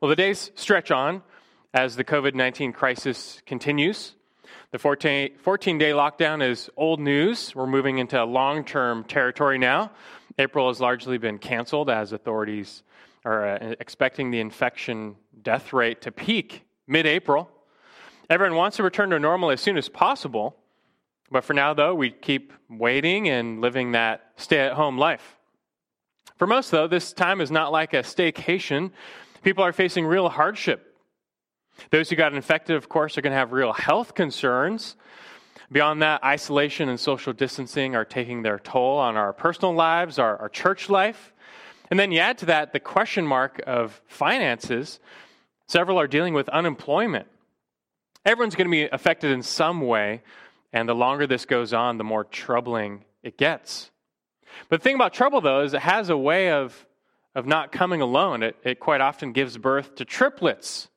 Well, the days stretch on as the COVID 19 crisis continues. The 14, 14 day lockdown is old news. We're moving into long term territory now. April has largely been canceled as authorities are uh, expecting the infection death rate to peak mid April. Everyone wants to return to normal as soon as possible. But for now, though, we keep waiting and living that stay at home life. For most, though, this time is not like a staycation. People are facing real hardship. Those who got infected, of course, are going to have real health concerns. Beyond that, isolation and social distancing are taking their toll on our personal lives, our, our church life. And then you add to that the question mark of finances. Several are dealing with unemployment. Everyone's going to be affected in some way, and the longer this goes on, the more troubling it gets. But the thing about trouble, though, is it has a way of, of not coming alone. It, it quite often gives birth to triplets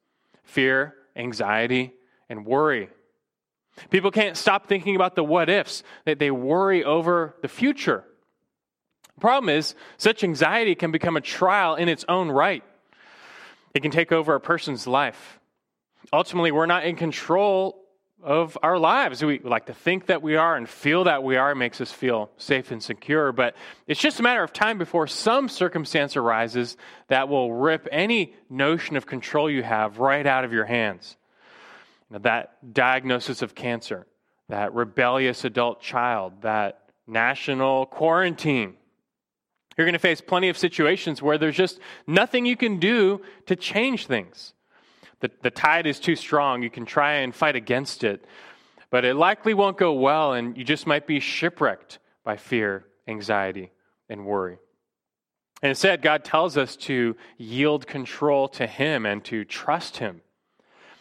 fear, anxiety, and worry. People can't stop thinking about the what ifs, that they worry over the future. The problem is, such anxiety can become a trial in its own right. It can take over a person's life. Ultimately, we're not in control of our lives. We like to think that we are and feel that we are, it makes us feel safe and secure. But it's just a matter of time before some circumstance arises that will rip any notion of control you have right out of your hands. Know, that diagnosis of cancer, that rebellious adult child, that national quarantine. You're going to face plenty of situations where there's just nothing you can do to change things the, the tide is too strong. You can try and fight against it, but it likely won't go well, and you just might be shipwrecked by fear, anxiety, and worry. And instead, God tells us to yield control to Him and to trust Him.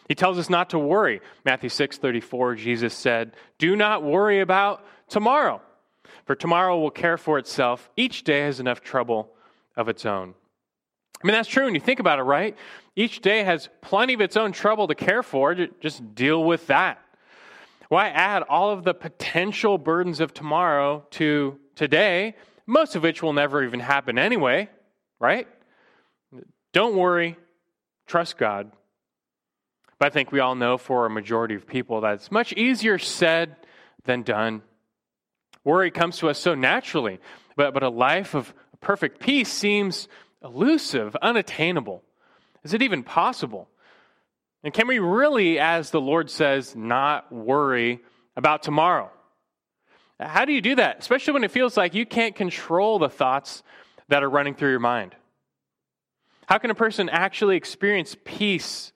He tells us not to worry. Matthew 6 34, Jesus said, Do not worry about tomorrow, for tomorrow will care for itself. Each day has enough trouble of its own. I mean, that's true when you think about it, right? Each day has plenty of its own trouble to care for. Just deal with that. Why add all of the potential burdens of tomorrow to today, most of which will never even happen anyway, right? Don't worry, trust God. But I think we all know for a majority of people that it's much easier said than done. Worry comes to us so naturally, but, but a life of perfect peace seems elusive, unattainable. Is it even possible? And can we really, as the Lord says, not worry about tomorrow? How do you do that, especially when it feels like you can't control the thoughts that are running through your mind? How can a person actually experience peace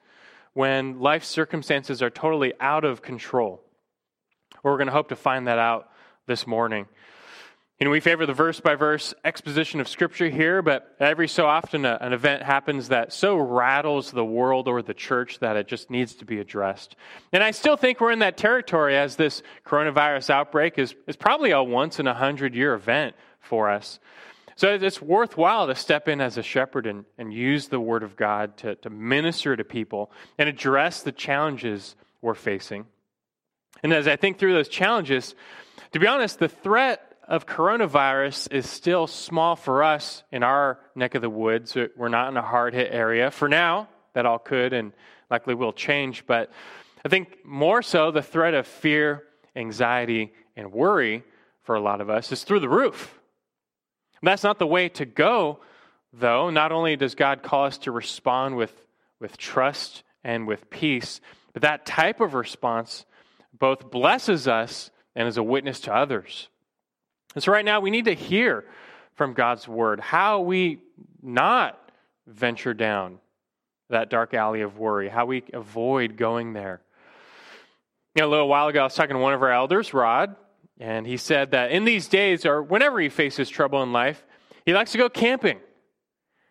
when life circumstances are totally out of control? Well, we're going to hope to find that out this morning. You know, we favor the verse by verse exposition of Scripture here, but every so often a, an event happens that so rattles the world or the church that it just needs to be addressed. And I still think we're in that territory as this coronavirus outbreak is, is probably a once in a hundred year event for us. So it's worthwhile to step in as a shepherd and, and use the Word of God to, to minister to people and address the challenges we're facing. And as I think through those challenges, to be honest, the threat of coronavirus is still small for us in our neck of the woods. We're not in a hard hit area. For now, that all could and likely will change. But I think more so, the threat of fear, anxiety, and worry for a lot of us is through the roof. And that's not the way to go, though. Not only does God call us to respond with, with trust and with peace, but that type of response both blesses us and is a witness to others. And so, right now, we need to hear from God's word how we not venture down that dark alley of worry, how we avoid going there. You know, a little while ago, I was talking to one of our elders, Rod, and he said that in these days, or whenever he faces trouble in life, he likes to go camping.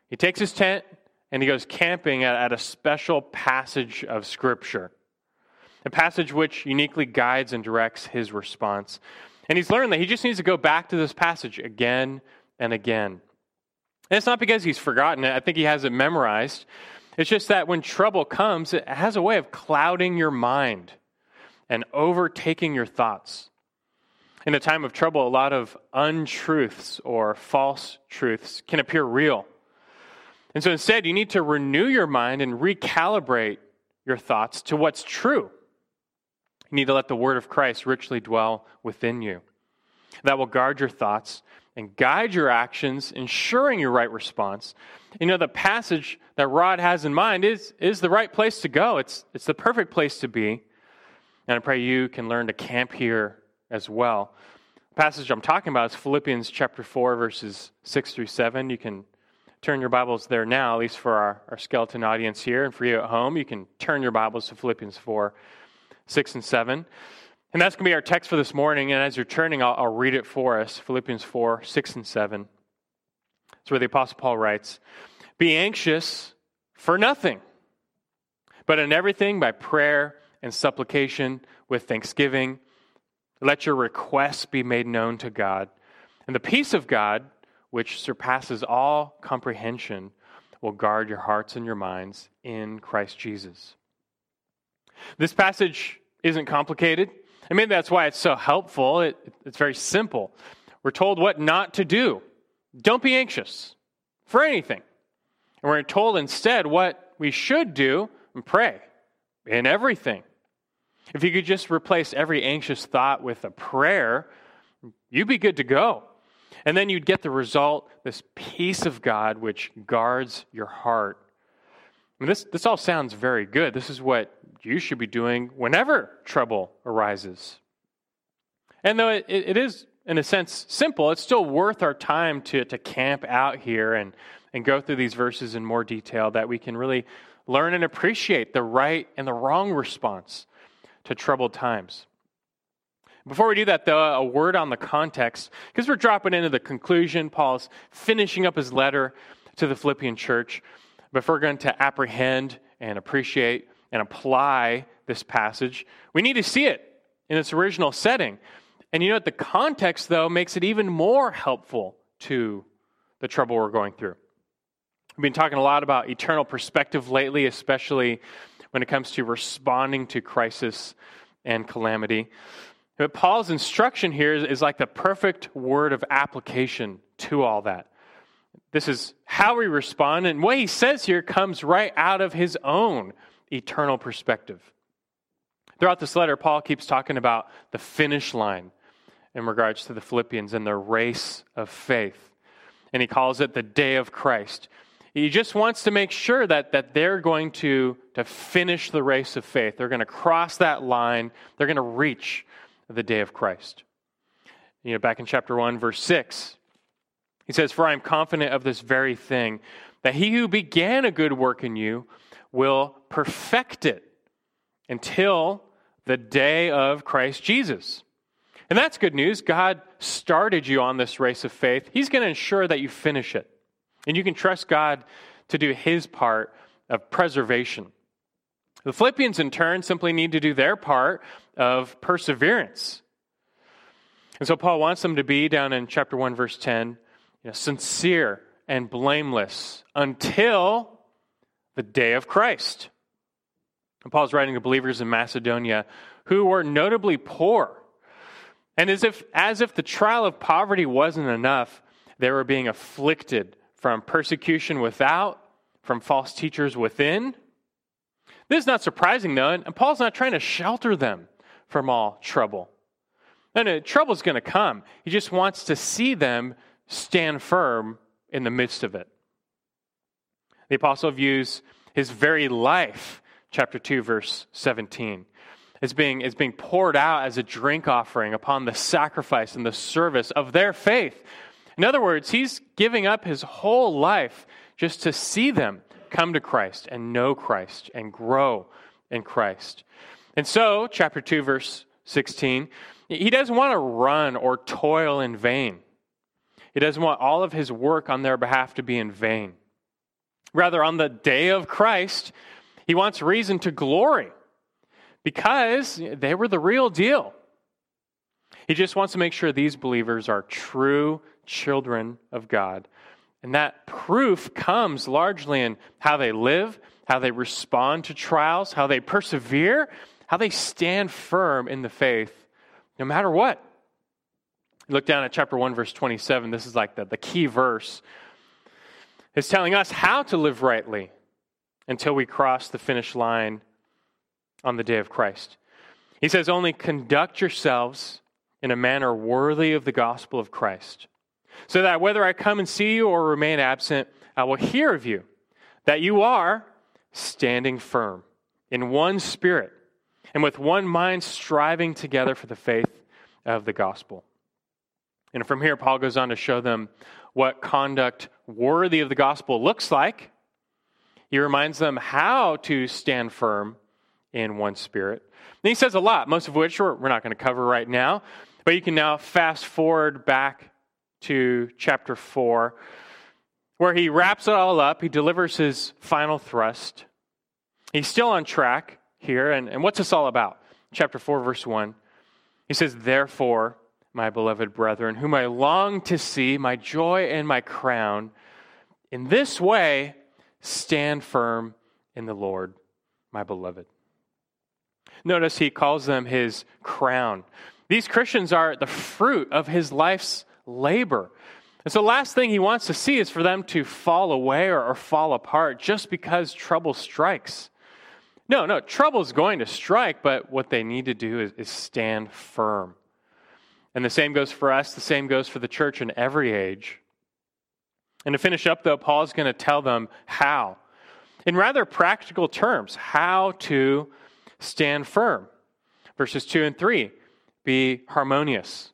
He takes his tent and he goes camping at, at a special passage of Scripture, a passage which uniquely guides and directs his response. And he's learned that he just needs to go back to this passage again and again. And it's not because he's forgotten it, I think he has it memorized. It's just that when trouble comes, it has a way of clouding your mind and overtaking your thoughts. In a time of trouble, a lot of untruths or false truths can appear real. And so instead, you need to renew your mind and recalibrate your thoughts to what's true. Need to let the word of Christ richly dwell within you. That will guard your thoughts and guide your actions, ensuring your right response. You know, the passage that Rod has in mind is, is the right place to go. It's, it's the perfect place to be. And I pray you can learn to camp here as well. The passage I'm talking about is Philippians chapter 4, verses 6 through 7. You can turn your Bibles there now, at least for our, our skeleton audience here. And for you at home, you can turn your Bibles to Philippians 4, 6 and 7. And that's going to be our text for this morning. And as you're turning, I'll, I'll read it for us Philippians 4, 6 and 7. It's where the Apostle Paul writes Be anxious for nothing, but in everything by prayer and supplication with thanksgiving. Let your requests be made known to God. And the peace of God, which surpasses all comprehension, will guard your hearts and your minds in Christ Jesus. This passage isn't complicated. And maybe that's why it's so helpful. It, it's very simple. We're told what not to do. Don't be anxious for anything. And we're told instead what we should do and pray in everything. If you could just replace every anxious thought with a prayer, you'd be good to go. And then you'd get the result this peace of God which guards your heart. I mean, this, this all sounds very good. This is what you should be doing whenever trouble arises. And though it, it is, in a sense, simple, it's still worth our time to, to camp out here and, and go through these verses in more detail that we can really learn and appreciate the right and the wrong response to troubled times. Before we do that, though, a word on the context, because we're dropping into the conclusion. Paul's finishing up his letter to the Philippian church. But we're going to apprehend and appreciate and apply this passage, we need to see it in its original setting. And you know what? The context, though, makes it even more helpful to the trouble we're going through. We've been talking a lot about eternal perspective lately, especially when it comes to responding to crisis and calamity. But Paul's instruction here is, like the perfect word of application to all that. This is how we respond, and what he says here comes right out of his own eternal perspective. Throughout this letter, Paul keeps talking about the finish line in regards to the Philippians and their race of faith. And he calls it the day of Christ. He just wants to make sure that, that they're going to, to finish the race of faith. They're going to cross that line. They're going to reach the day of Christ. You know, back in chapter 1, verse 6, he says, For I am confident of this very thing, that he who began a good work in you will perfect it until the day of Christ Jesus. And that's good news. God started you on this race of faith. He's going to ensure that you finish it. And you can trust God to do his part of preservation. The Philippians, in turn, simply need to do their part of perseverance. And so Paul wants them to be, down in chapter 1, verse 10, you know, sincere and blameless until the day of Christ. And Paul's writing to believers in Macedonia who were notably poor. And as if, as if the trial of poverty wasn't enough, they were being afflicted from persecution without, from false teachers within, this is not surprising, though, and Paul's not trying to shelter them from all trouble. No, no, trouble's going to come. He just wants to see them stand firm in the midst of it. The apostle views his very life, chapter 2, verse 17, as being, as being poured out as a drink offering upon the sacrifice and the service of their faith. In other words, he's giving up his whole life just to see them come to Christ and know Christ and grow in Christ. And so, chapter 2, verse 16, he doesn't want to run or toil in vain. He doesn't want all of his work on their behalf to be in vain. Rather, on the day of Christ, he wants reason to glory because they were the real deal. He just wants to make sure these believers are true children of God and that proof comes largely in how they live, how they respond to trials, how they persevere, how they stand firm in the faith, no matter what. Look down at chapter 1, verse 27. This is like the, the key verse. Is telling us how to live rightly until we cross the finish line on the day of Christ. He says, Only conduct yourselves in a manner worthy of the gospel of Christ, so that whether I come and see you or remain absent, I will hear of you, that you are standing firm in one spirit and with one mind striving together for the faith of the gospel. And from here, Paul goes on to show them what conduct worthy of the gospel looks like. He reminds them how to stand firm in one spirit. And he says a lot, most of which we're not going to cover right now. But you can now fast forward back to chapter 4, where he wraps it all up. He delivers his final thrust. He's still on track here. And, and what's this all about? Chapter 4, verse 1. He says, Therefore, my beloved brethren, whom I long to see, my joy and my crown, in this way stand firm in the Lord, my beloved. Notice he calls them his crown. These Christians are the fruit of his life's labor. And so, the last thing he wants to see is for them to fall away or, or fall apart just because trouble strikes. No, no, trouble is going to strike, but what they need to do is, is stand firm. And the same goes for us, the same goes for the church in every age. And to finish up, though, Paul is going to tell them how, in rather practical terms, how to stand firm. Verses 2 and 3 be harmonious.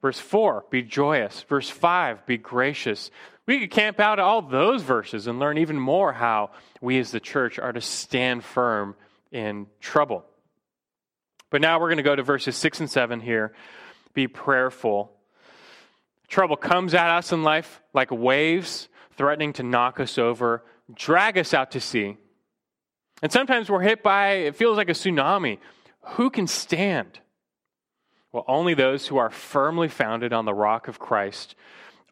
Verse 4 be joyous. Verse 5 be gracious. We could camp out all those verses and learn even more how we as the church are to stand firm in trouble. But now we're going to go to verses 6 and 7 here. Be prayerful. Trouble comes at us in life like waves, threatening to knock us over, drag us out to sea. And sometimes we're hit by, it feels like a tsunami. Who can stand? Well, only those who are firmly founded on the rock of Christ,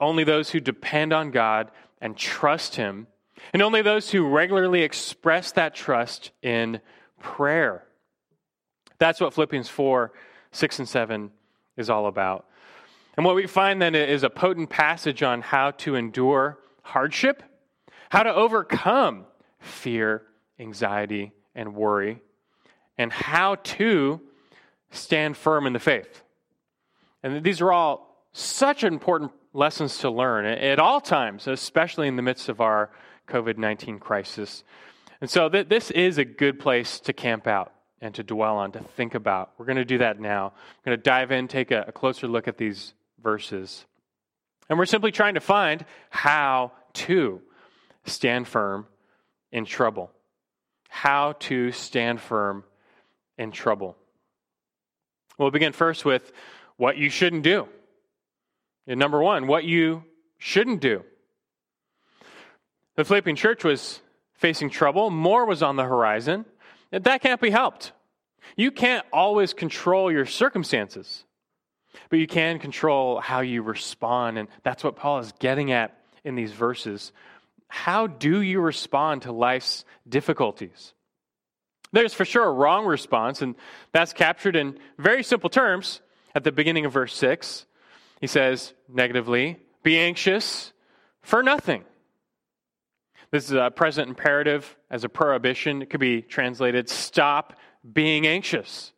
only those who depend on God and trust Him, and only those who regularly express that trust in prayer. That's what Philippians 4 6 and 7 is all about. And what we find then is a potent passage on how to endure hardship, how to overcome fear, anxiety, and worry, and how to stand firm in the faith. And these are all such important lessons to learn at all times, especially in the midst of our COVID 19 crisis. And so th- this is a good place to camp out and to dwell on, to think about. We're going to do that now. We're going to dive in, take a, a closer look at these verses. And we're simply trying to find how to stand firm in trouble. How to stand firm in trouble. We'll begin first with what you shouldn't do. And number one, what you shouldn't do. The Philippian church was facing trouble, more was on the horizon. That can't be helped. You can't always control your circumstances, but you can control how you respond. And that's what Paul is getting at in these verses. How do you respond to life's difficulties? There's for sure a wrong response, and that's captured in very simple terms at the beginning of verse 6. He says, negatively, be anxious for nothing. This is a present imperative as a prohibition. It could be translated, stop being anxious.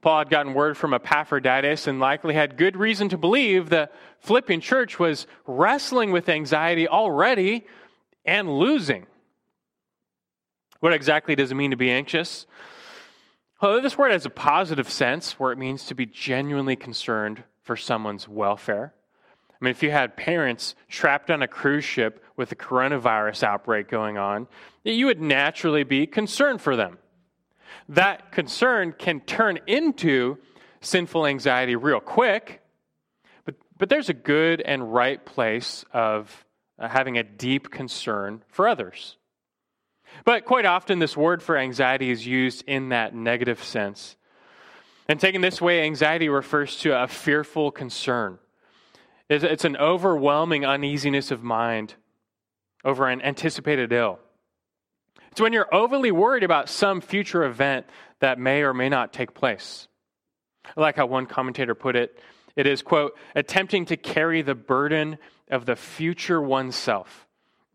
Paul had gotten word from Epaphroditus and likely had good reason to believe the Philippian church was wrestling with anxiety already and losing. What exactly does it mean to be anxious? Well, this word has a positive sense where it means to be genuinely concerned for someone's welfare. I mean, if you had parents trapped on a cruise ship with the coronavirus outbreak going on, you would naturally be concerned for them. That concern can turn into sinful anxiety real quick, but, but there's a good and right place of uh, having a deep concern for others. But quite often, this word for anxiety is used in that negative sense. And taken this way, anxiety refers to a fearful concern it's an overwhelming uneasiness of mind over an anticipated ill. It's when you're overly worried about some future event that may or may not take place. I like how one commentator put it. It is, quote, attempting to carry the burden of the future oneself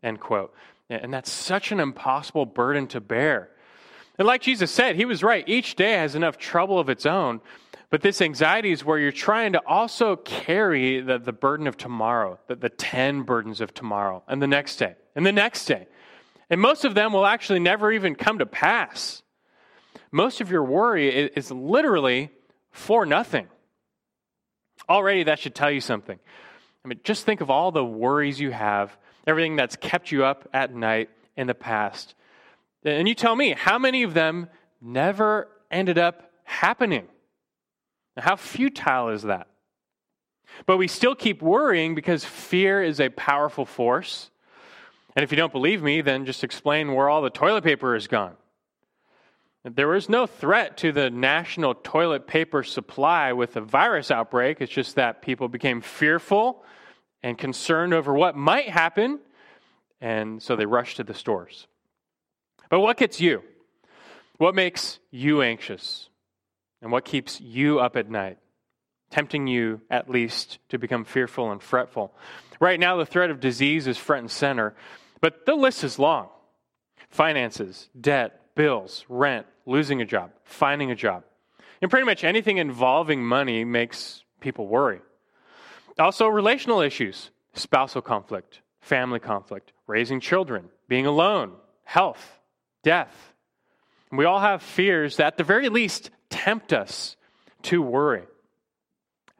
End quote. And that's such an impossible burden to bear. And like Jesus said, he was right. Each day has enough trouble of its own. But this anxiety is where you're trying to also carry the, the burden of tomorrow, the, the 10 burdens of tomorrow, and the next day, and the next day. And most of them will actually never even come to pass. Most of your worry is, is literally for nothing. Already, that should tell you something. I mean, just think of all the worries you have, everything that's kept you up at night in the past. And you tell me, how many of them never ended up happening? How futile is that? But we still keep worrying because fear is a powerful force. And if you don't believe me, then just explain where all the toilet paper is gone. There was no threat to the national toilet paper supply with a virus outbreak. It's just that people became fearful and concerned over what might happen, and so they rushed to the stores. But what gets you? What makes you anxious? And what keeps you up at night? Tempting you, at least, to become fearful and fretful. Right now, the threat of disease is front and center, but the list is long finances, debt, bills, rent, losing a job, finding a job. And pretty much anything involving money makes people worry. Also, relational issues, spousal conflict, family conflict, raising children, being alone, health, death. We all have fears that, at the very least, tempt us to worry.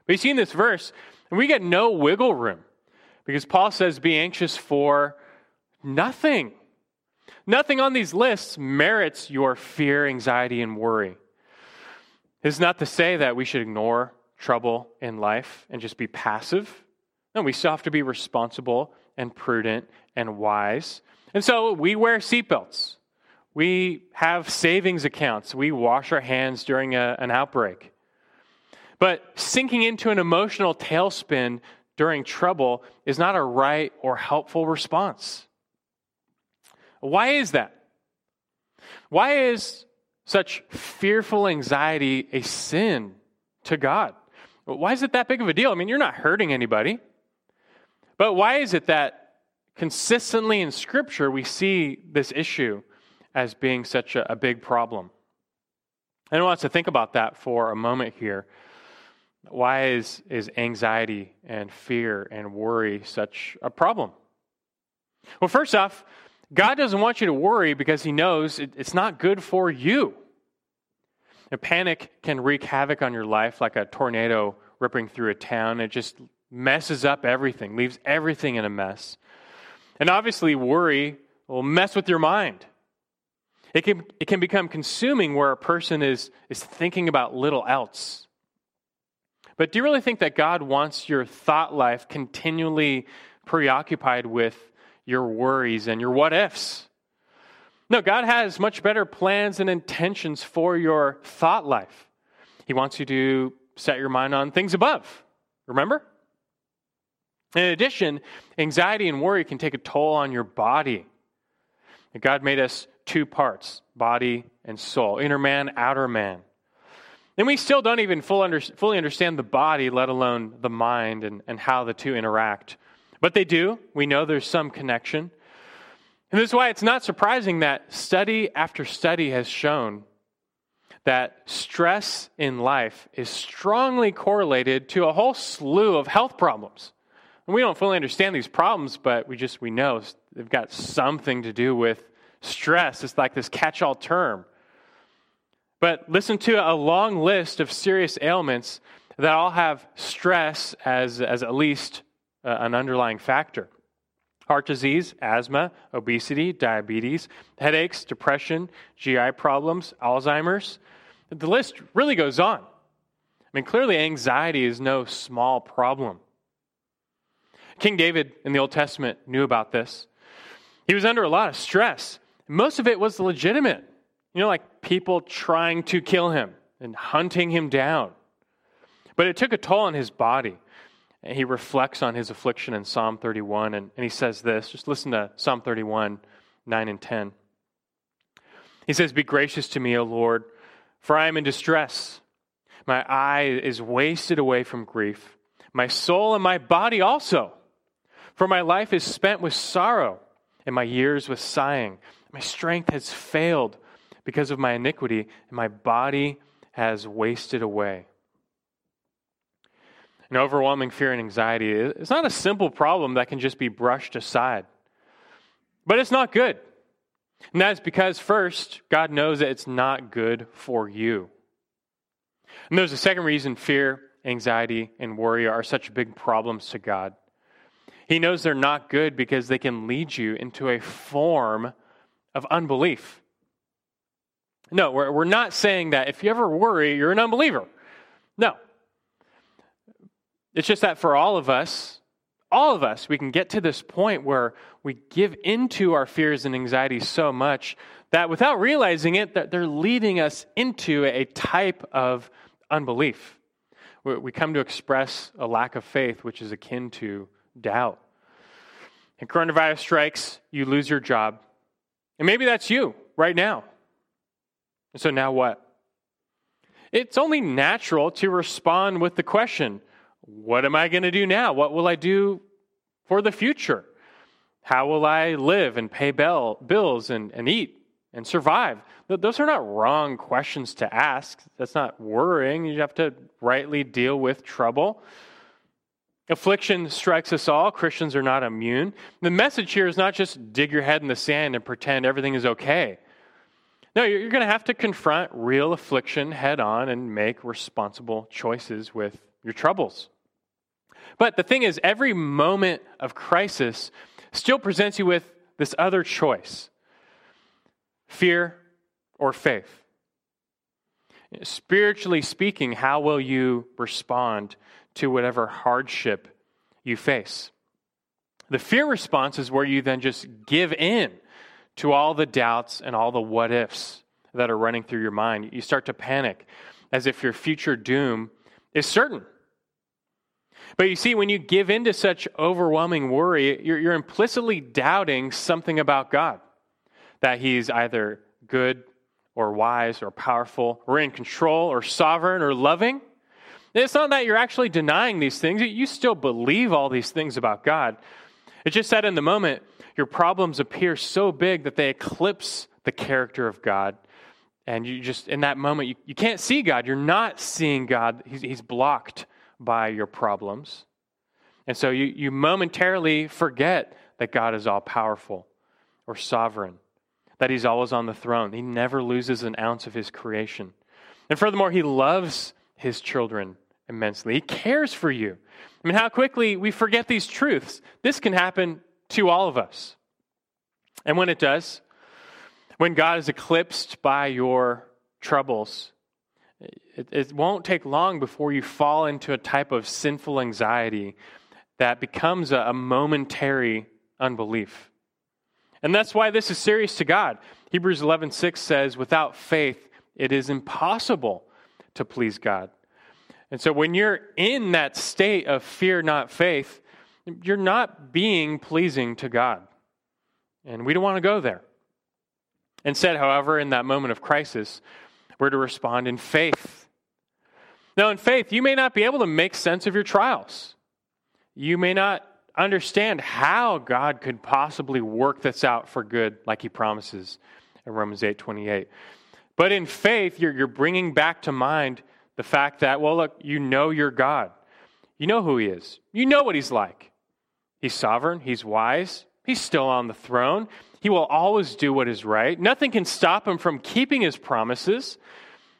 You see in this verse, and we get no wiggle room because Paul says, Be anxious for nothing. Nothing on these lists merits your fear, anxiety, and worry. It's not to say that we should ignore trouble in life and just be passive. No, we still have to be responsible and prudent and wise. And so we wear seatbelts. We have savings accounts. We wash our hands during a, an outbreak. But sinking into an emotional tailspin during trouble is not a right or helpful response. Why is that? Why is such fearful anxiety a sin to God? Why is it that big of a deal? I mean, you're not hurting anybody. But why is it that consistently in Scripture we see this issue as being such a, a big problem. I want us to think about that for a moment here. Why is, is anxiety and fear and worry such a problem? Well, first off, God doesn't want you to worry because He knows it, it's not good for you. A panic can wreak havoc on your life like a tornado ripping through a town. It just messes up everything, leaves everything in a mess. And obviously, worry will mess with your mind. It can, it can become consuming where a person is, is thinking about little else. But do you really think that God wants your thought life continually preoccupied with your worries and your what ifs? No, God has much better plans and intentions for your thought life. He wants you to set your mind on things above. Remember? In addition, anxiety and worry can take a toll on your body. God made us two parts body and soul, inner man, outer man. And we still don't even under, fully understand the body, let alone the mind and, and how the two interact. But they do. We know there's some connection. And this is why it's not surprising that study after study has shown that stress in life is strongly correlated to a whole slew of health problems. And we don't fully understand these problems, but we just we know they've got something to do with stress. It's like this catch all term. But listen to a long list of serious ailments that all have stress as, as at least uh, an underlying factor heart disease, asthma, obesity, diabetes, headaches, depression, GI problems, Alzheimer's. The list really goes on. I mean, clearly, anxiety is no small problem. King David in the Old Testament knew about this. He was under a lot of stress. Most of it was legitimate. You know, like people trying to kill him and hunting him down. But it took a toll on his body. And he reflects on his affliction in Psalm 31, and, and he says this. Just listen to Psalm 31, 9 and 10. He says, Be gracious to me, O Lord, for I am in distress. My eye is wasted away from grief, my soul and my body also. For my life is spent with sorrow and my years with sighing. My strength has failed because of my iniquity, and my body has wasted away. An overwhelming fear and anxiety is not a simple problem that can just be brushed aside. But it's not good. And that's because, first, God knows that it's not good for you. And there's a second reason fear, anxiety, and worry are such big problems to God. He knows they're not good because they can lead you into a form of unbelief. No, we're, we're not saying that if you ever worry, you're an unbeliever. No. It's just that for all of us, all of us, we can get to this point where we give into our fears and anxieties so much that without realizing it, that they're leading us into a type of unbelief. We come to express a lack of faith, which is akin to doubt. And coronavirus strikes, you lose your job. And maybe that's you right now. And so now what? It's only natural to respond with the question what am I going to do now? What will I do for the future? How will I live and pay bell, bills and, and eat and survive? Those are not wrong questions to ask. That's not worrying. You have to rightly deal with trouble. Affliction strikes us all. Christians are not immune. The message here is not just dig your head in the sand and pretend everything is okay. No, you're going to have to confront real affliction head on and make responsible choices with your troubles. But the thing is, every moment of crisis still presents you with this other choice fear or faith. Spiritually speaking, how will you respond to whatever hardship you face? The fear response is where you then just give in to all the doubts and all the what ifs that are running through your mind. You start to panic as if your future doom is certain. But you see, when you give in to such overwhelming worry, you're, you're implicitly doubting something about God that He's either good or wise or powerful or in control or sovereign or loving. It's not that you're actually denying these things, you still believe all these things about God. It's just that in the moment, your problems appear so big that they eclipse the character of God. And you just, in that moment, you, you can't see God. You're not seeing God. He's, he's blocked by your problems. And so you, you momentarily forget that God is all powerful or sovereign, that He's always on the throne. He never loses an ounce of His creation. And furthermore, He loves His children immensely. He cares for you. I mean, how quickly we forget these truths. This can happen to all of us. And when it does, when God is eclipsed by your troubles, it, it won't take long before you fall into a type of sinful anxiety that becomes a, a momentary unbelief. And that's why this is serious to God. Hebrews 11:6 says, "Without faith it is impossible to please God." And so when you're in that state of fear not faith, you're not being pleasing to God. And we don't want to go there. Instead, however, in that moment of crisis, we're to respond in faith. Now, in faith, you may not be able to make sense of your trials. You may not understand how God could possibly work this out for good, like He promises in Romans 8 28. But in faith, you're, you're bringing back to mind the fact that, well, look, you know your God. You know who He is, you know what He's like. He's sovereign, He's wise, He's still on the throne. He will always do what is right. Nothing can stop him from keeping his promises.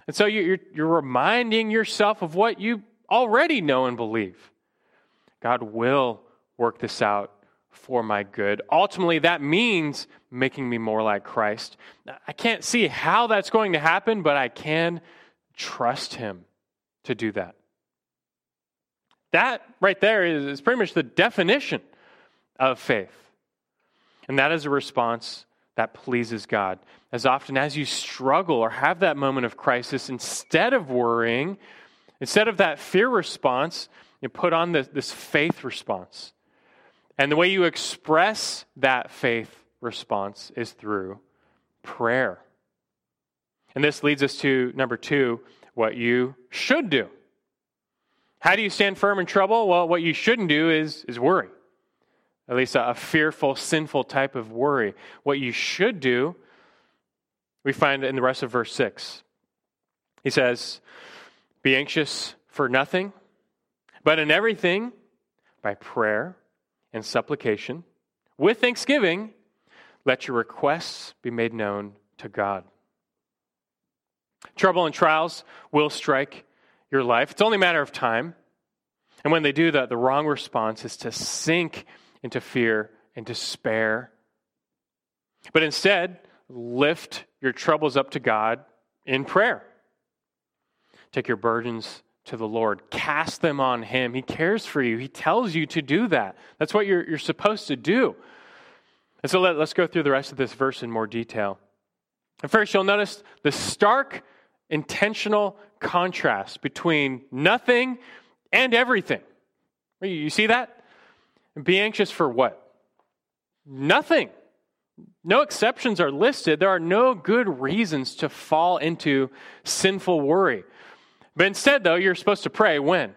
And so you're, you're reminding yourself of what you already know and believe. God will work this out for my good. Ultimately, that means making me more like Christ. I can't see how that's going to happen, but I can trust Him to do that. That right there is, is pretty much the definition of faith. And that is a response that pleases God. As often as you struggle or have that moment of crisis, instead of worrying, instead of that fear response, you put on this, this faith response. And the way you express that faith response is through prayer. And this leads us to number two what you should do. How do you stand firm in trouble? Well, what you shouldn't do is, is worry. at least a, a fearful, sinful type of worry. What you should do, we find in the rest of verse 6. He says, Be anxious for nothing, but in everything, by prayer and supplication, with thanksgiving, let your requests be made known to God. Trouble and trials will strike your life. It's only a matter of time. And when they do that, the wrong response is to sink into fear and despair. But instead, lift your troubles up to God in prayer. Take your burdens to the Lord, cast them on Him. He cares for you, He tells you to do that. That's what you're, you're supposed to do. And so let, us go through the rest of this verse in more detail. And first, you'll notice the stark, intentional contrast between nothing and everything. You see that? Be anxious for what? Nothing. No exceptions are listed. There are no good reasons to fall into sinful worry. But instead, though, you're supposed to pray when?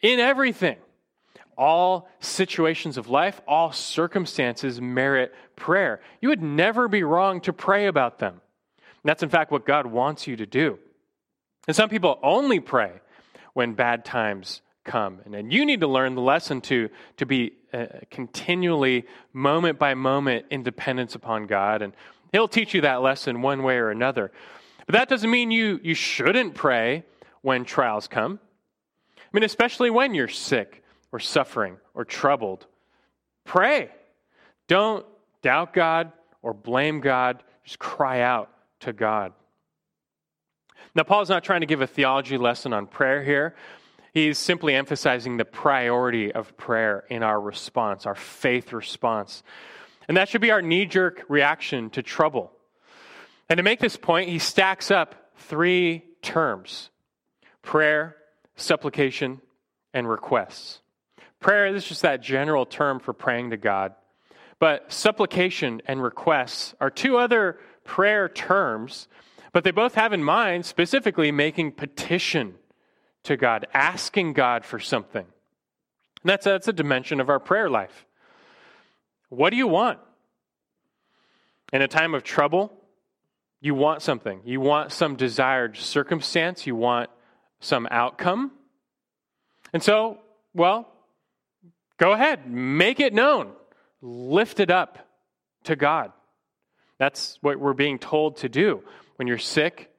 In everything. All situations of life, all circumstances merit prayer. You would never be wrong to pray about them. And that's, in fact, what God wants you to do. And some people only pray when bad times come. And you need to learn the lesson to, to be uh, continually, moment by moment, independence upon God. And He'll teach you that lesson one way or another. But that doesn't mean you, you shouldn't pray when trials come. I mean, especially when you're sick or suffering or troubled. Pray. Don't doubt God or blame God. Just cry out to God. Now, Paul's not trying to give a theology lesson on prayer here. He's simply emphasizing the priority of prayer in our response, our faith response. And that should be our knee jerk reaction to trouble. And to make this point, he stacks up three terms prayer, supplication, and requests. Prayer is just that general term for praying to God. But supplication and requests are two other prayer terms, but they both have in mind specifically making petition to God, asking God for something. And that's, that's a dimension of our prayer life. What do you want? In a time of trouble, you want something. You want some desired circumstance. You want some outcome. And so, well, go ahead, make it known, lift it up to God. That's what we're being told to do. When you're sick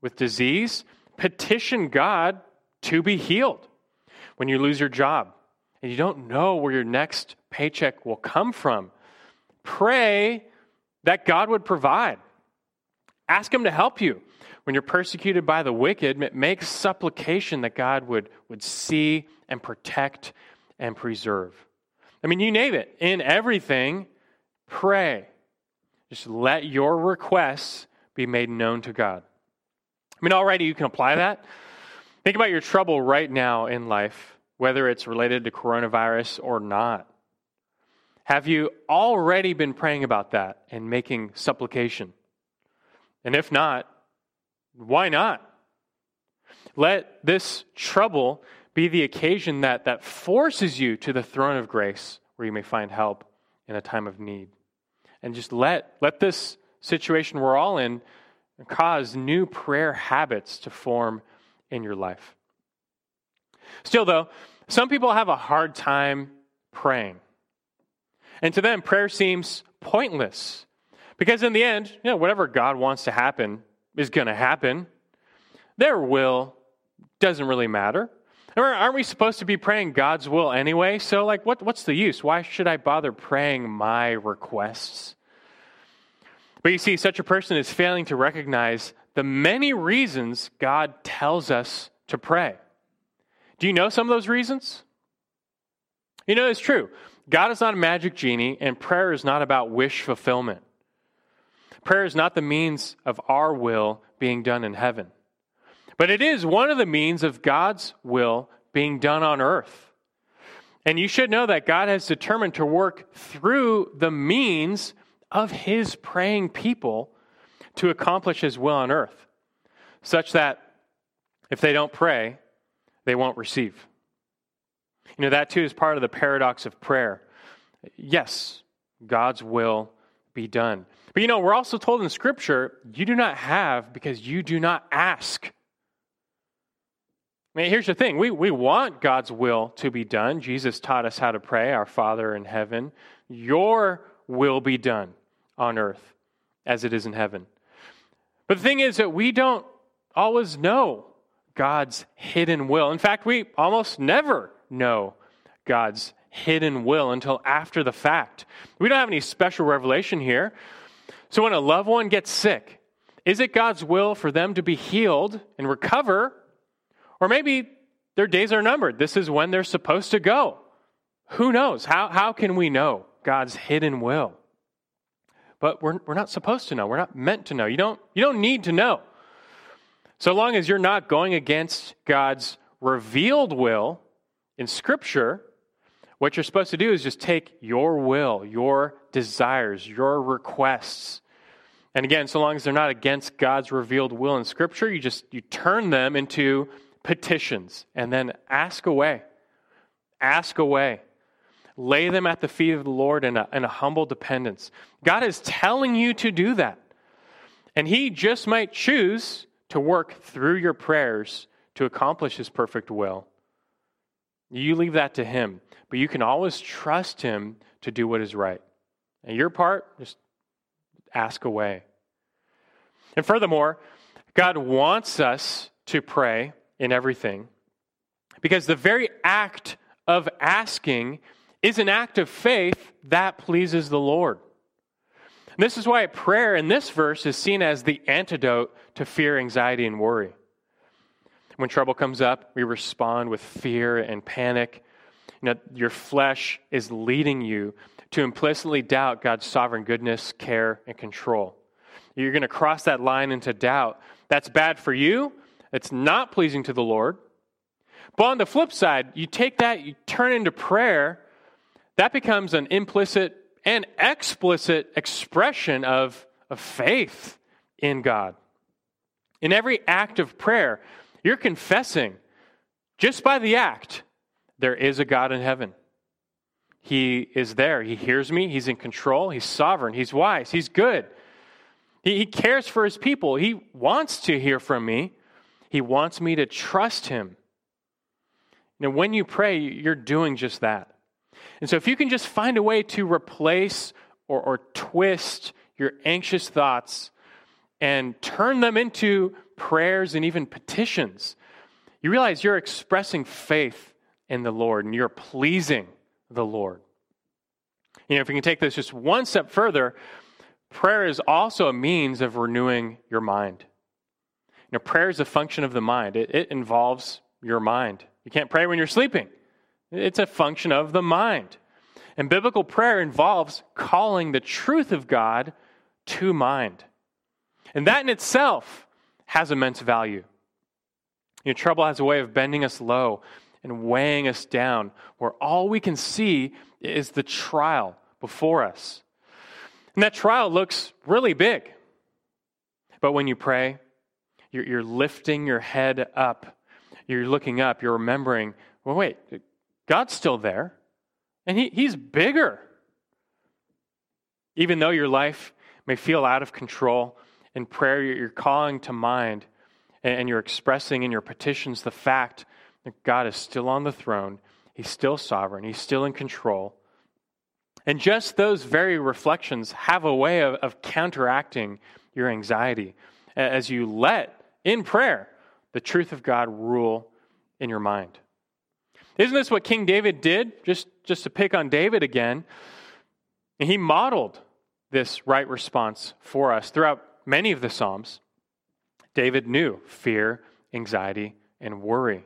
with disease, petition God to be healed. When you lose your job and you don't know where your next paycheck will come from, pray that God would provide. Ask Him to help you. When you're persecuted by the wicked, make supplication that God would, would see and protect and preserve. I mean, you name it. In everything, pray. Just let your requests be made known to God. I mean, already you can apply that. Think about your trouble right now in life, whether it's related to coronavirus or not. Have you already been praying about that and making supplication? And if not, why not? Let this trouble be the occasion that, that forces you to the throne of grace where you may find help in a time of need. And just let, let this situation we're all in cause new prayer habits to form in your life. Still, though, some people have a hard time praying. And to them, prayer seems pointless because in the end, you know, whatever God wants to happen is going to happen. Their will doesn't really matter. Aren't we supposed to be praying God's will anyway? So, like, what, what's the use? Why should I bother praying my requests? But you see, such a person is failing to recognize the many reasons God tells us to pray. Do you know some of those reasons? You know, it's true. God is not a magic genie, and prayer is not about wish fulfillment. Prayer is not the means of our will being done in heaven, but it is one of the means of God's will being done on earth. And you should know that God has determined to work through the means of his praying people to accomplish his will on earth, such that if they don't pray, they won't receive. You know, that too is part of the paradox of prayer. yes, God's will be done. But you know, we're also told in Scripture, you do not have because you do not ask. I mean, here's the thing we, we want God's will to be done. Jesus taught us how to pray, Our Father in heaven. Your will be done on earth as it is in heaven. But the thing is that we don't always know God's hidden will. In fact, we almost never know God's hidden will until after the fact. We don't have any special revelation here. So when a loved one gets sick, is it God's will for them to be healed and recover? Or maybe their days are numbered. This is when they're supposed to go. Who knows? How, how can we know God's hidden will? But we're, we're not supposed to know. We're not meant to know. You don't, you don't need to know. So long as you're not going against God's revealed will in Scripture, what you're supposed to do is just take your will, your desires, your requests. And again, so long as they're not against God's revealed will in Scripture, you just you turn them into petitions and then ask away. Ask away. Lay them at the feet of the Lord in a, in a humble dependence. God is telling you to do that. And He just might choose to work through your prayers to accomplish His perfect will. You leave that to Him, but you can always trust Him to do what is right. And your part, just ask away. And furthermore, God wants us to pray in everything because the very act of asking is an act of faith that pleases the Lord. This is why prayer in this verse is seen as the antidote to fear, anxiety, and worry. When trouble comes up, we respond with fear and panic. You know, your flesh is leading you to implicitly doubt God's sovereign goodness, care, and control. You're going to cross that line into doubt. That's bad for you. It's not pleasing to the Lord. But on the flip side, you take that, you turn into prayer, that becomes an implicit and explicit expression of, of faith in God. In every act of prayer, you're confessing, just by the act, there is a God in heaven. He is there. He hears me. He's in control. He's sovereign. He's wise. He's good. He, he cares for his people. He wants to hear from me. He wants me to trust him. Now, when you pray, you're doing just that. And so, if you can just find a way to replace or, or twist your anxious thoughts and turn them into prayers and even petitions, you realize you're expressing faith in the Lord and you're pleasing the Lord. You know, if we can take this just one step further, prayer is also a means of renewing your mind. Know, prayer is a function of the mind, it, it involves your mind. You can't pray when you're sleeping. It's a function of the mind. And biblical prayer involves calling the truth of God to mind. And that in itself has immense value. You know, trouble has a way of bending us low and weighing us down, where all we can see is the trial before us. And that trial looks really big. But when you pray, you're, you're lifting your head up. You're looking up. You're remembering, well, wait, God's still there, and he, He's bigger. Even though your life may feel out of control, in prayer you're calling to mind and you're expressing in your petitions the fact that God is still on the throne, He's still sovereign, He's still in control. And just those very reflections have a way of, of counteracting your anxiety as you let, in prayer, the truth of God rule in your mind. Isn't this what King David did? Just, just to pick on David again. and He modeled this right response for us throughout many of the Psalms. David knew fear, anxiety, and worry.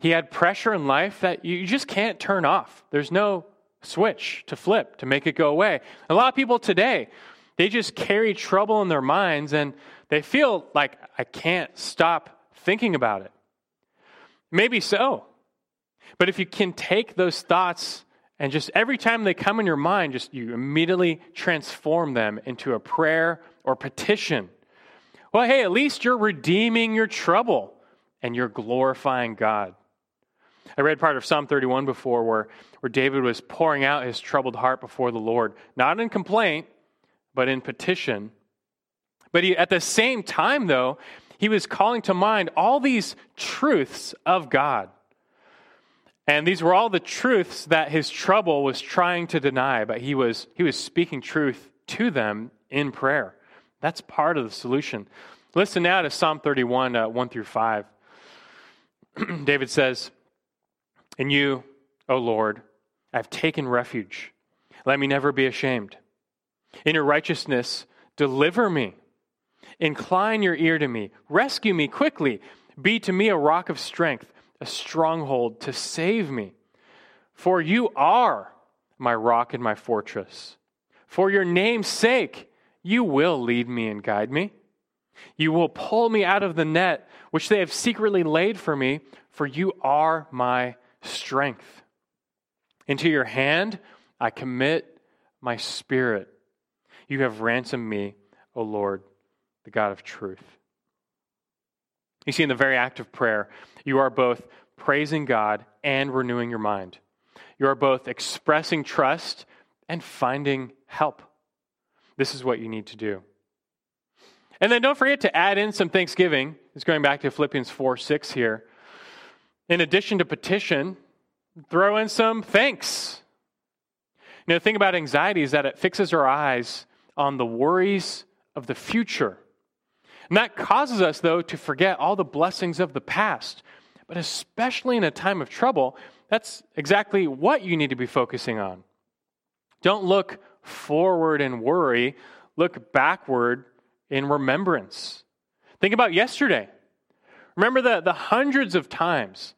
He had pressure in life that you just can't turn off. There's no switch to flip to make it go away. A lot of people today, they just carry trouble in their minds and they feel like, I can't stop thinking about it. Maybe so. But if you can take those thoughts and just every time they come in your mind, just you immediately transform them into a prayer or petition. Well, hey, at least you're redeeming your trouble and you're glorifying God. I read part of Psalm 31 before where, where David was pouring out his troubled heart before the Lord, not in complaint, but in petition. But he, at the same time, though, he was calling to mind all these truths of God. And these were all the truths that his trouble was trying to deny, but he was, he was speaking truth to them in prayer. That's part of the solution. Listen now to Psalm 31, uh, 1 through 5. David says, In you, O Lord, I've taken refuge. Let me never be ashamed. In your righteousness, deliver me. Incline your ear to me. Rescue me quickly. Be to me a rock of strength, a stronghold to save me. For you are my rock and my fortress. For your name's sake, you will lead me and guide me. You will pull me out of the net which they have secretly laid for me, for you are my strength. Into your hand I commit my spirit. You have ransomed me, O Lord the God of truth. You see, in the very act of prayer, you are both praising God and renewing your mind. You are both expressing trust and finding help. This is what you need to do. And then don't forget to add in some thanksgiving. It's going back to Philippians 4 6 here. In addition to petition, throw in some thanks. You know, the thing about anxiety is that it fixes our eyes on the worries of the future and that causes us, though, to forget all the blessings of the past. But especially in a time of trouble, that's exactly what you need to be focusing on. Don't look forward and worry, look backward in remembrance. Think about yesterday. Remember the, the hundreds of times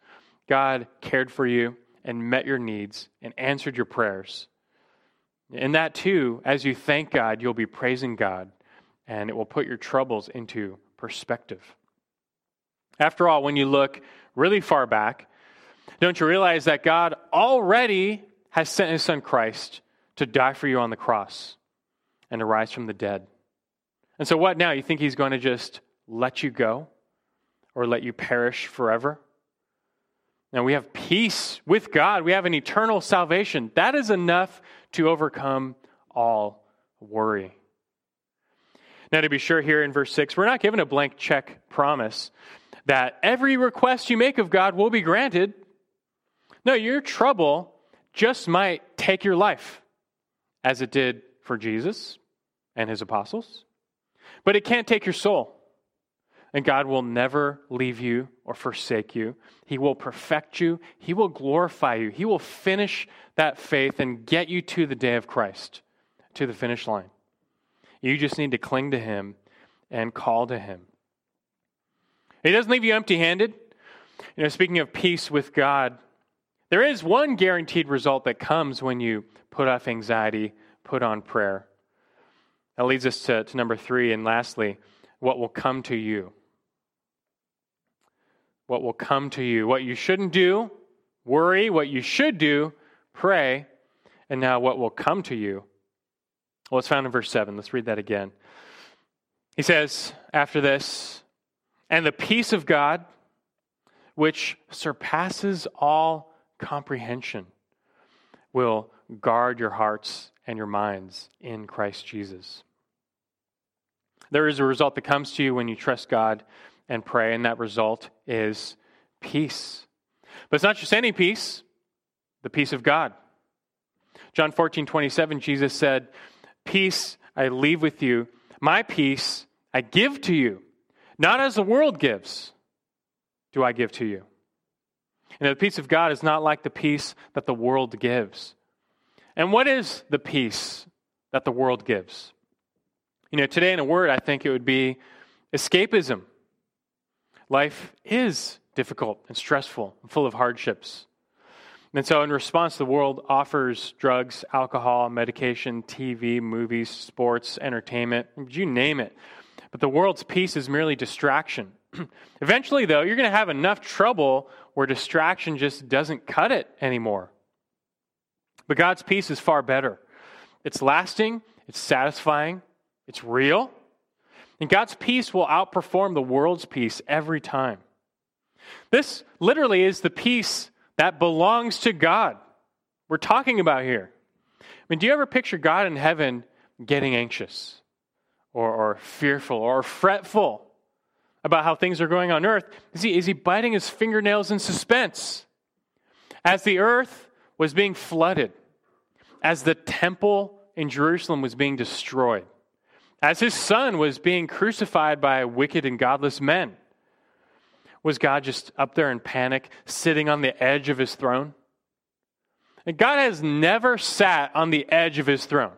God cared for you and met your needs and answered your prayers. In that, too, as you thank God, you'll be praising God and it will put your troubles into perspective. After all, when you look really far back, don't you realize that God already has sent his son Christ to die for you on the cross and to rise from the dead? And so, what now? You think he's going to just let you go or let you perish forever? Now, we have peace with God, we have an eternal salvation. That is enough to overcome all worry. Now, to be sure, here in verse 6, we're not given a blank check promise that every request you make of God will be granted. No, your trouble just might take your life, as it did for Jesus and his apostles. But it can't take your soul. And God will never leave you or forsake you. He will perfect you. He will glorify you. He will finish that faith and get you to the day of Christ, to the finish line. You just need to cling to Him and call to Him. He doesn't leave you empty handed. You know, speaking of peace with God, there is one guaranteed result that comes when you put off anxiety, put on prayer. That leads us to, to number three, and lastly, what will come to you. What will come to you. What you shouldn't do, worry. What you should do, pray. And now, what will come to you well, it's found in verse 7. Let's read that again. He says, after this, and the peace of God, which surpasses all comprehension, will guard your hearts and your minds in Christ Jesus. There is a result that comes to you when you trust God and pray, and that result is peace. But it's not just any peace, the peace of God. John 14, 27, Jesus said, Peace I leave with you, my peace I give to you. Not as the world gives, do I give to you. And the peace of God is not like the peace that the world gives. And what is the peace that the world gives? You know, today in a word, I think it would be escapism. Life is difficult and stressful and full of hardships. And so, in response, the world offers drugs, alcohol, medication, TV, movies, sports, entertainment, you name it. But the world's peace is merely distraction. Eventually, though, you're going to have enough trouble where distraction just doesn't cut it anymore. But God's peace is far better. It's lasting, it's satisfying, it's real. And God's peace will outperform the world's peace every time. This literally is the peace that belongs to God. We're talking about here. I mean, do you ever picture God in heaven getting anxious or, or fearful or fretful about how things are going on earth? Is he, is he biting his fingernails in suspense? As the earth was being flooded, as the temple in Jerusalem was being destroyed, as his son was being crucified by wicked and godless men, was God just up there in panic, sitting on the edge of his throne? And God has never sat on the edge of his throne.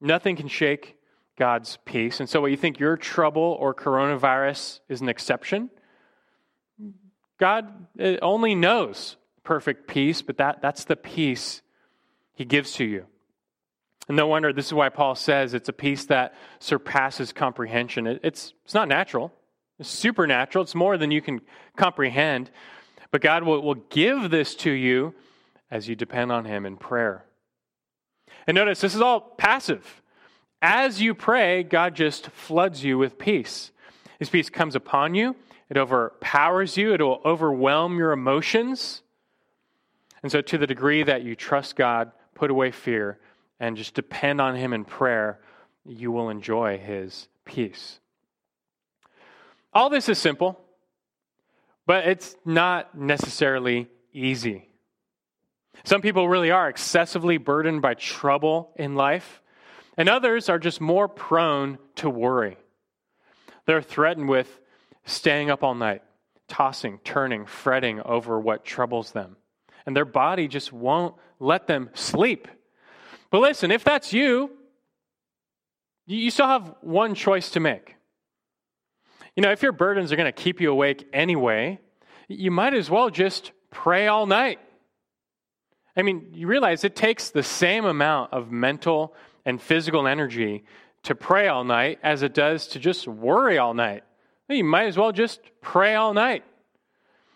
Nothing can shake God's peace. And so, what you think your trouble or coronavirus is an exception? God uh, only knows perfect peace, but that, that's the peace he gives to you. And no wonder, this is why Paul says it's a peace that surpasses comprehension. It, it's, it's not natural, supernatural, it's more than you can comprehend. But God will, will give this to you as you depend on Him in prayer. And notice, this is all passive. As you pray, God just floods you with peace. His peace comes upon you, it overpowers you, it will overwhelm your emotions. And so, to the degree that you trust God, put away fear, and just depend on Him in prayer, you will enjoy His peace. All this is simple, but it's not necessarily easy. Some people really are excessively burdened by trouble in life, and others are just more prone to worry. They're threatened with staying up all night, tossing, turning, fretting over what troubles them. And their body just won't let them sleep. But listen, if that's you, you still have one choice to make. You know, if your burdens are going to keep you awake anyway, you might as well just pray all night. I mean, you realize it takes the same amount of mental and physical energy to pray all night as it does to just worry all night. You might as well just pray all night.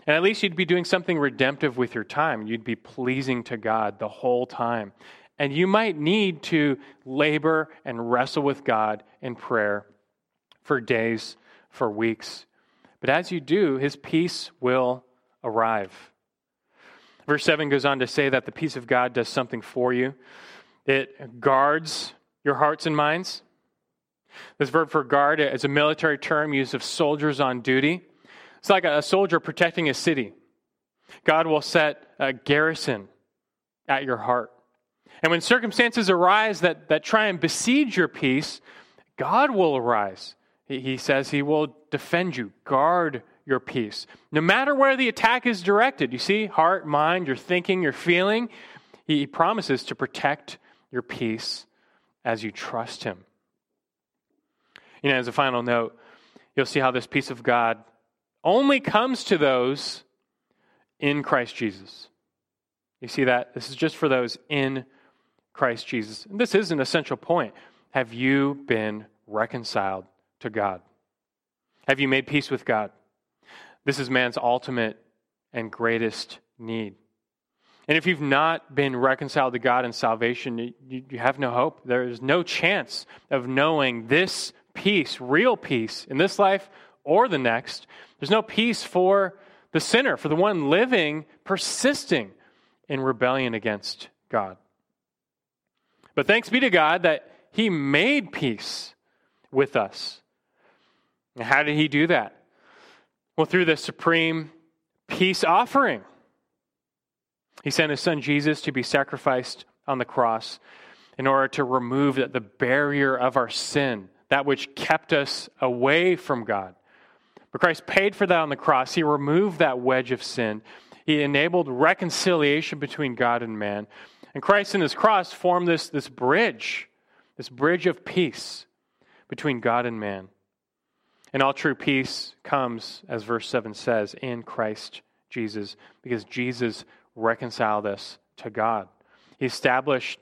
And at least you'd be doing something redemptive with your time. You'd be pleasing to God the whole time. And you might need to labor and wrestle with God in prayer for days for weeks. But as you do, his peace will arrive. Verse 7 goes on to say that the peace of God does something for you. It guards your hearts and minds. This verb for guard is a military term used of soldiers on duty. It's like a soldier protecting a city. God will set a garrison at your heart. And when circumstances arise that, that try and besiege your peace, God will arise he says he will defend you, guard your peace. No matter where the attack is directed, you see, heart, mind, your thinking, your feeling, he promises to protect your peace as you trust him. You know, as a final note, you'll see how this peace of God only comes to those in Christ Jesus. You see that? This is just for those in Christ Jesus. And this is an essential point. Have you been reconciled to God? Have you made peace with God? This is man's ultimate and greatest need. And if you've not been reconciled to God in salvation, you, you, have no hope. There is no chance of knowing this peace, real peace, in this life or the next. There's no peace for the sinner, for the one living, persisting in rebellion against God. But thanks be to God that He made peace with us how did he do that? Well, through the supreme peace offering. He sent his son Jesus to be sacrificed on the cross in order to remove the barrier of our sin, that which kept us away from God. But Christ paid for that on the cross. He removed that wedge of sin. He enabled reconciliation between God and man. And Christ and his cross formed this, this bridge, this bridge of peace between God and man. And all true peace comes, as verse 7 says, in Christ Jesus, because Jesus reconciled us to God. He established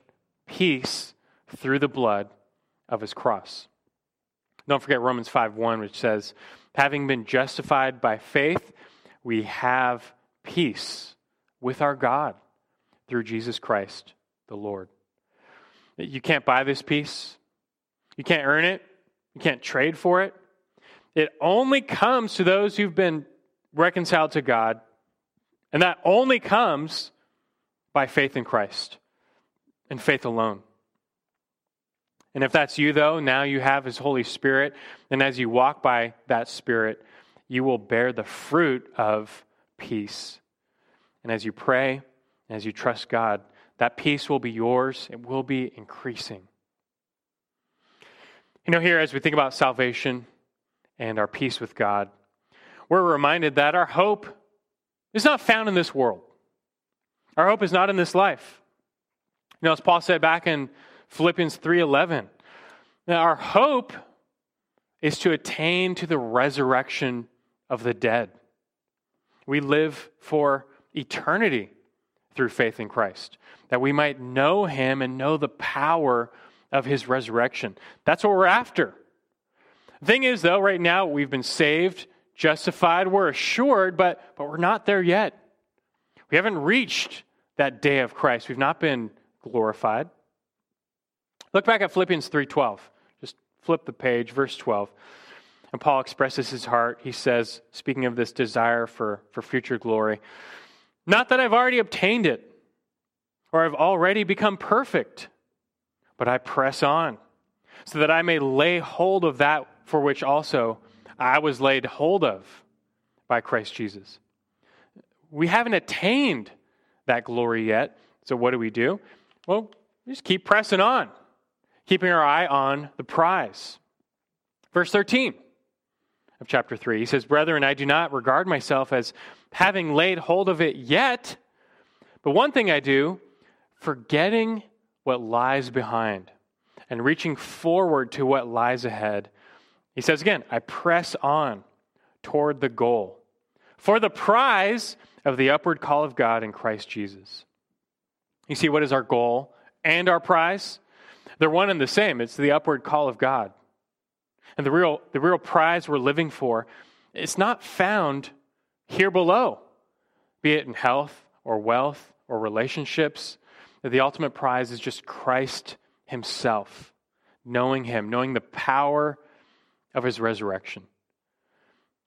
peace through the blood of his cross. Don't forget Romans 5 1, which says, Having been justified by faith, we have peace with our God through Jesus Christ the Lord. You can't buy this peace. You can't earn it. You can't trade for it. It only comes to those who've been reconciled to God And that only comes by faith in Christ and faith alone. And if that's you, though, now you have His Holy Spirit. And as you walk by that Spirit, you will bear the fruit of peace. And as you pray, as you trust God, that peace will be yours. It will be increasing. You know, here, as we think about salvation and our peace with God, we're reminded that our hope is not found in this world. Our hope is not in this life. You know, as Paul said back in Philippians 3:11, our hope is to attain to the resurrection of the dead. We live for eternity through faith in Christ, that we might know him and know the power of his resurrection. That's what we're after. Thing is, though, right now we've been saved, justified, we're assured, but, but we're not there yet. We haven't reached that day of Christ. We've not been glorified. Look back at Philippians 3:12. Just flip the page, verse 12. And Paul expresses his heart. He says, speaking of this desire for, for future glory, not that I've already obtained it or I've already become perfect, but I press on so that I may lay hold of that for which also I was laid hold of by Christ Jesus. We haven't attained that glory yet. So what do we do? Well, we just keep pressing on, keeping our eye on the prize. Verse 13 of chapter 3. He says, Brethren, I do not regard myself as having laid hold of it yet, but one thing I do, forgetting what lies behind and reaching forward to what lies ahead. He says again, I press on toward the goal for the prize of the upward call of God in Christ Jesus. You see, what is our goal and our prize? They're one and the same. It's the upward call of God. And the real, the real prize we're living for, it's not found here below, be it in health or wealth or relationships. The ultimate prize is just Christ Himself, knowing Him, knowing the power of His resurrection.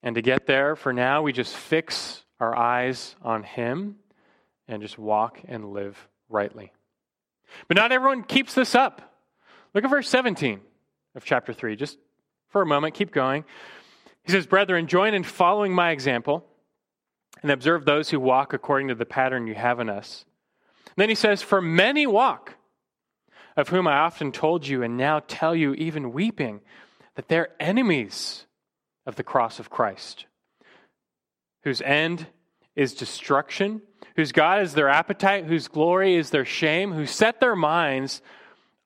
And to get there, for now, we just fix our eyes on Him and just walk and live rightly. But not everyone keeps this up. Look at verse 17 of chapter 3. Just for a moment, keep going. He says, Brethren, join in following my example and observe those who walk according to the pattern you have in us. And then he says, For many walk, of whom I often told you and now tell you, even weeping, that they're enemies of the cross of Christ, whose end is destruction, whose God is their appetite, whose glory is their shame, who set their minds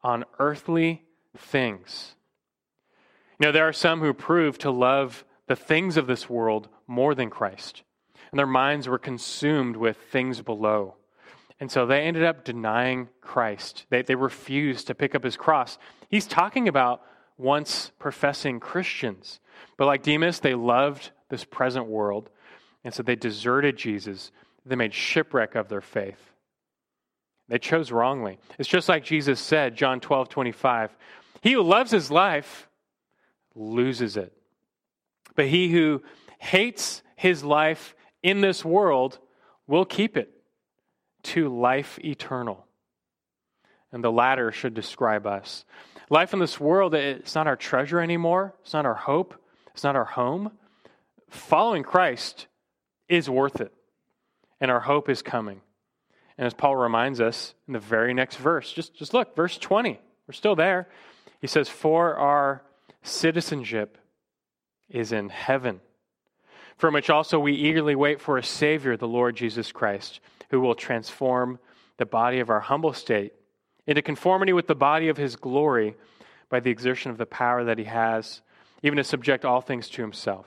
on earthly things. You know, there are some who prove to love the things of this world more than Christ, and their minds were consumed with things below. And so they ended up denying Christ. They, they refused to pick up his cross. He's talking about once professing Christians. But like Demas, they loved this present world. And so they deserted Jesus. They made shipwreck of their faith. They chose wrongly. It's just like Jesus said, John 12, 25. He who loves his life loses it. But he who hates his life in this world will keep it to life eternal. And the latter should describe us. Life in this world, it's not our treasure anymore. It's not our hope. It's not our home. Following Christ is worth it. And our hope is coming. And as Paul reminds us in the very next verse, just, just look, verse 20. We're still there. He says, For our citizenship is in heaven, from which also we eagerly wait for a Savior, the Lord Jesus Christ, who will transform the body of our humble state into conformity with the body of his glory by the exertion of the power that he has, even to subject all things to himself.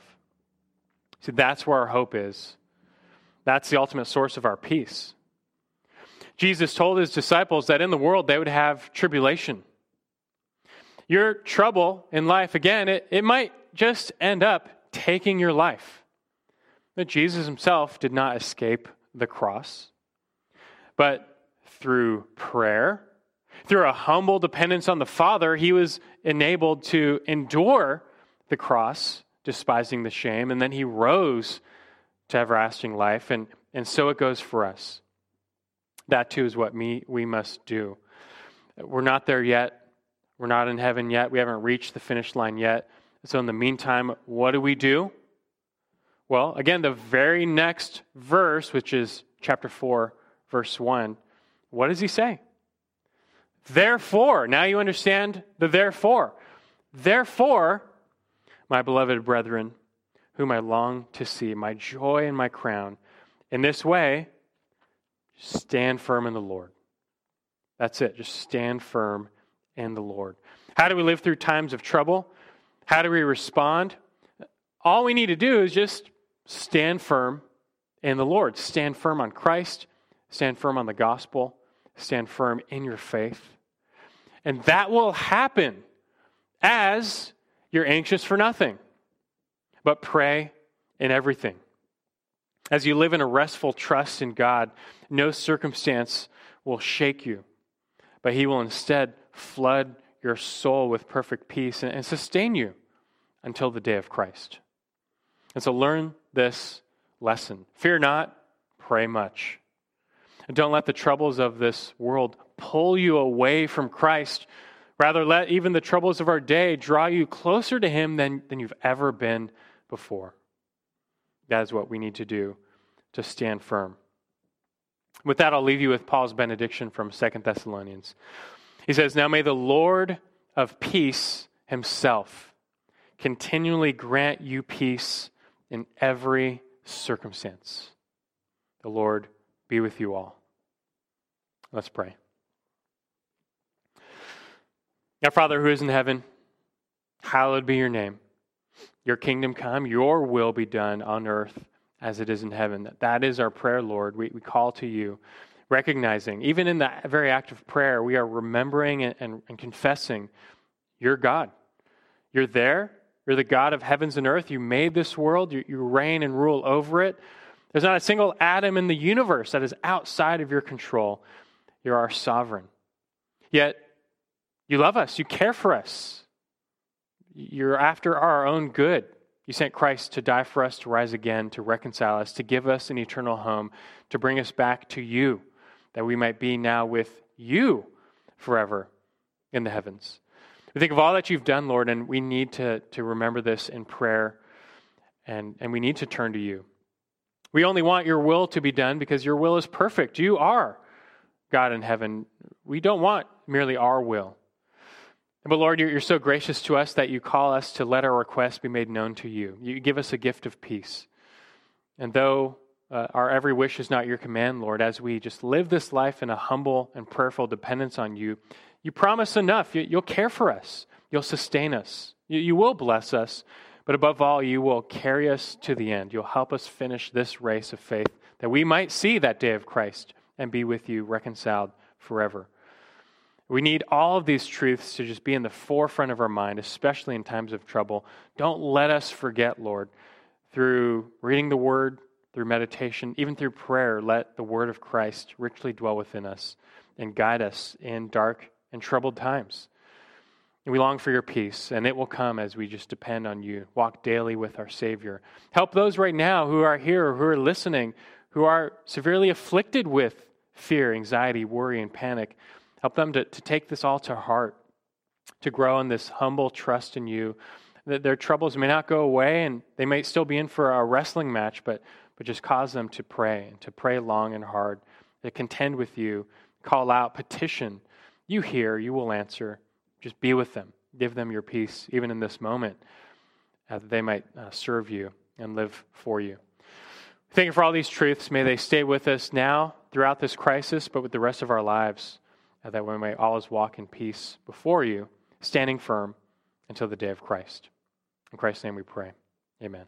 See, that's where our hope is. That's the ultimate source of our peace. Jesus told his disciples that in the world they would have tribulation your trouble in life, again, it, it might just end up taking your life. But Jesus himself did not escape the cross, but through prayer, through a humble dependence on the Father, he was enabled to endure the cross, despising the shame, and then he rose to everlasting life. And and so it goes for us. That too is what me, we must do. We're not there yet. We're not in heaven yet. We haven't reached the finish line yet. So, in the meantime, what do we do? Well, again, the very next verse, which is chapter 4, verse 1, what does he say? Therefore, now you understand the therefore. Therefore, my beloved brethren, whom I long to see, my joy and my crown, in this way, stand firm in the Lord. That's it. Just stand firm in the Lord. How do we live through times of trouble? How do we respond? All we need to do is just stand firm in the Lord. Stand firm on Christ. Stand firm on the gospel. Stand firm in your faith. And that will happen as you're anxious for nothing, but pray in everything. As you live in a restful trust in God, no circumstance will shake you, but He will instead flood your soul with perfect peace and, sustain you until the day of Christ. And so learn this lesson. Fear not, pray much. And don't let the troubles of this world pull you away from Christ. Rather, let even the troubles of our day draw you closer to Him than, than you've ever been before. That is what we need to do to stand firm. With that, I'll leave you with Paul's benediction from Second Thessalonians. He says, Now may the Lord of peace himself continually grant you peace in every circumstance. The Lord be with you all. Let's pray. Our Father who is in heaven, hallowed be your name. Your kingdom come, your will be done on earth as it is in heaven. That is our prayer, Lord. We, we call to you, recognizing, even in the very act of prayer, we are remembering and, and, and confessing you're God. You're there. You're the God of heavens and earth. You made this world. You, you reign and rule over it. There's not a single atom in the universe that is outside of your control. You're our sovereign. Yet, you love us. You care for us. You're after our own good. You sent Christ to die for us, to rise again, to reconcile us, to give us an eternal home, to bring us back to you, that we might be now with you forever in the heavens. We think of all that you've done, Lord, and we need to, to remember this in prayer, and, and we need to turn to you. We only want your will to be done because your will is perfect. You are God in heaven. We don't want merely our will. But Lord, you're, so gracious to us that you call us to let our requests be made known to you. You give us a gift of peace. And though uh, our every wish is not your command, Lord, as we just live this life in a humble and prayerful dependence on you, you promise enough. You, will care for us, you'll sustain us, you, you will bless us, but above all, you will carry us to the end. You'll help us finish this race of faith that we might see that day of Christ and be with you reconciled forever. We need all of these truths to just be in the forefront of our mind, especially in times of trouble. Don't let us forget, Lord, through reading the Word, through meditation, even through prayer, let the Word of Christ richly dwell within us and guide us in dark and troubled times. We long for your peace, and it will come as we just depend on you. Walk daily with our Savior. Help those right now who are here, who are listening, who are severely afflicted with fear, anxiety, worry, and panic. Help them to, to take this all to heart, to grow in this humble trust in you. That their troubles may not go away and they may still be in for a wrestling match, but, but just cause them to pray and to pray long and hard, to contend with you, call out, petition. You hear, you will answer. Just be with them. Give them your peace, even in this moment, uh, that they might uh, serve you and live for you. Thank you for all these truths. May they stay with us now throughout this crisis, but with the rest of our lives uh, that we may always walk in peace before you, standing firm until the day of Christ. In Christ's name we pray. Amen.